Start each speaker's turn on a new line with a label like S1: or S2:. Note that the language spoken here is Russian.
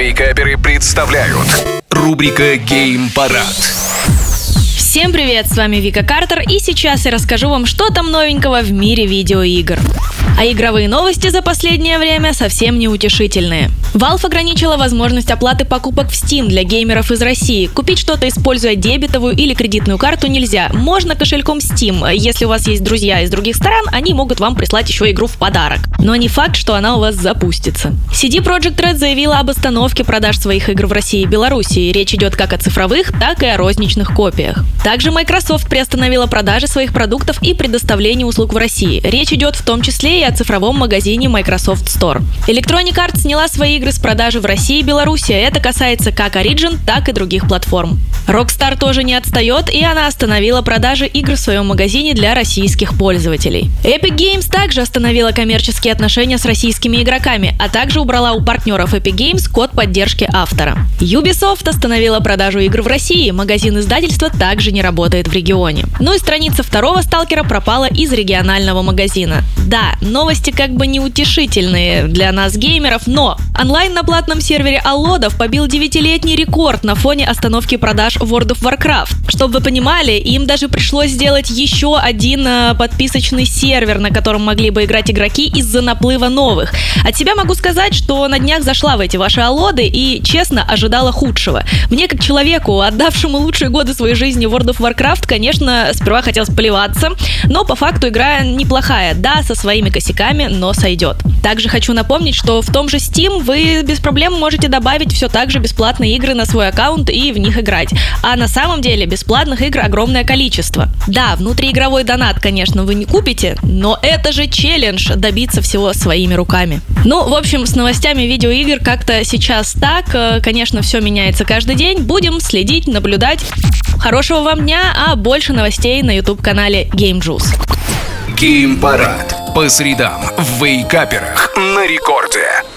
S1: Вейкаперы представляют рубрика Гейм Парад.
S2: Всем привет, с вами Вика Картер, и сейчас я расскажу вам, что там новенького в мире видеоигр. А игровые новости за последнее время совсем неутешительные. Valve ограничила возможность оплаты покупок в Steam для геймеров из России. Купить что-то, используя дебетовую или кредитную карту, нельзя. Можно кошельком Steam. Если у вас есть друзья из других стран, они могут вам прислать еще игру в подарок. Но не факт, что она у вас запустится. CD Projekt Red заявила об остановке продаж своих игр в России и Беларуси. Речь идет как о цифровых, так и о розничных копиях. Также Microsoft приостановила продажи своих продуктов и предоставление услуг в России. Речь идет в том числе и о цифровом магазине Microsoft Store. Electronic Arts сняла свои игры с продажи в России и Беларуси. Это касается как Origin, так и других платформ. Rockstar тоже не отстает, и она остановила продажи игр в своем магазине для российских пользователей. Epic Games также остановила коммерческие отношения с российскими игроками, а также убрала у партнеров Epic Games код поддержки автора. Ubisoft остановила продажу игр в России, магазин издательства также не работает в регионе. Ну и страница второго сталкера пропала из регионального магазина. Да, новости как бы неутешительные для нас геймеров, но онлайн на платном сервере Аллодов побил девятилетний рекорд на фоне остановки продаж World of Warcraft. Чтобы вы понимали, им даже пришлось сделать еще один э, подписочный сервер, на котором могли бы играть игроки из-за наплыва новых. От себя могу сказать, что на днях зашла в эти ваши Аллоды и, честно, ожидала худшего. Мне, как человеку, отдавшему лучшие годы своей жизни World of Warcraft, конечно, сперва хотелось поливаться, но по факту игра неплохая. Да, со своими косяками, но сойдет. Также хочу напомнить, что в том же Steam вы без проблем можете добавить все так же бесплатные игры на свой аккаунт и в них играть. А на самом деле бесплатных игр огромное количество. Да, внутриигровой донат, конечно, вы не купите, но это же челлендж добиться всего своими руками. Ну, в общем, с новостями видеоигр как-то сейчас так. Э, конечно, все меняется каждый день. Будем следить, наблюдать. Хорошего вам дня, а больше новостей на YouTube-канале Game Juice.
S1: Гейм Парад по средам в Вейкаперах на рекорде.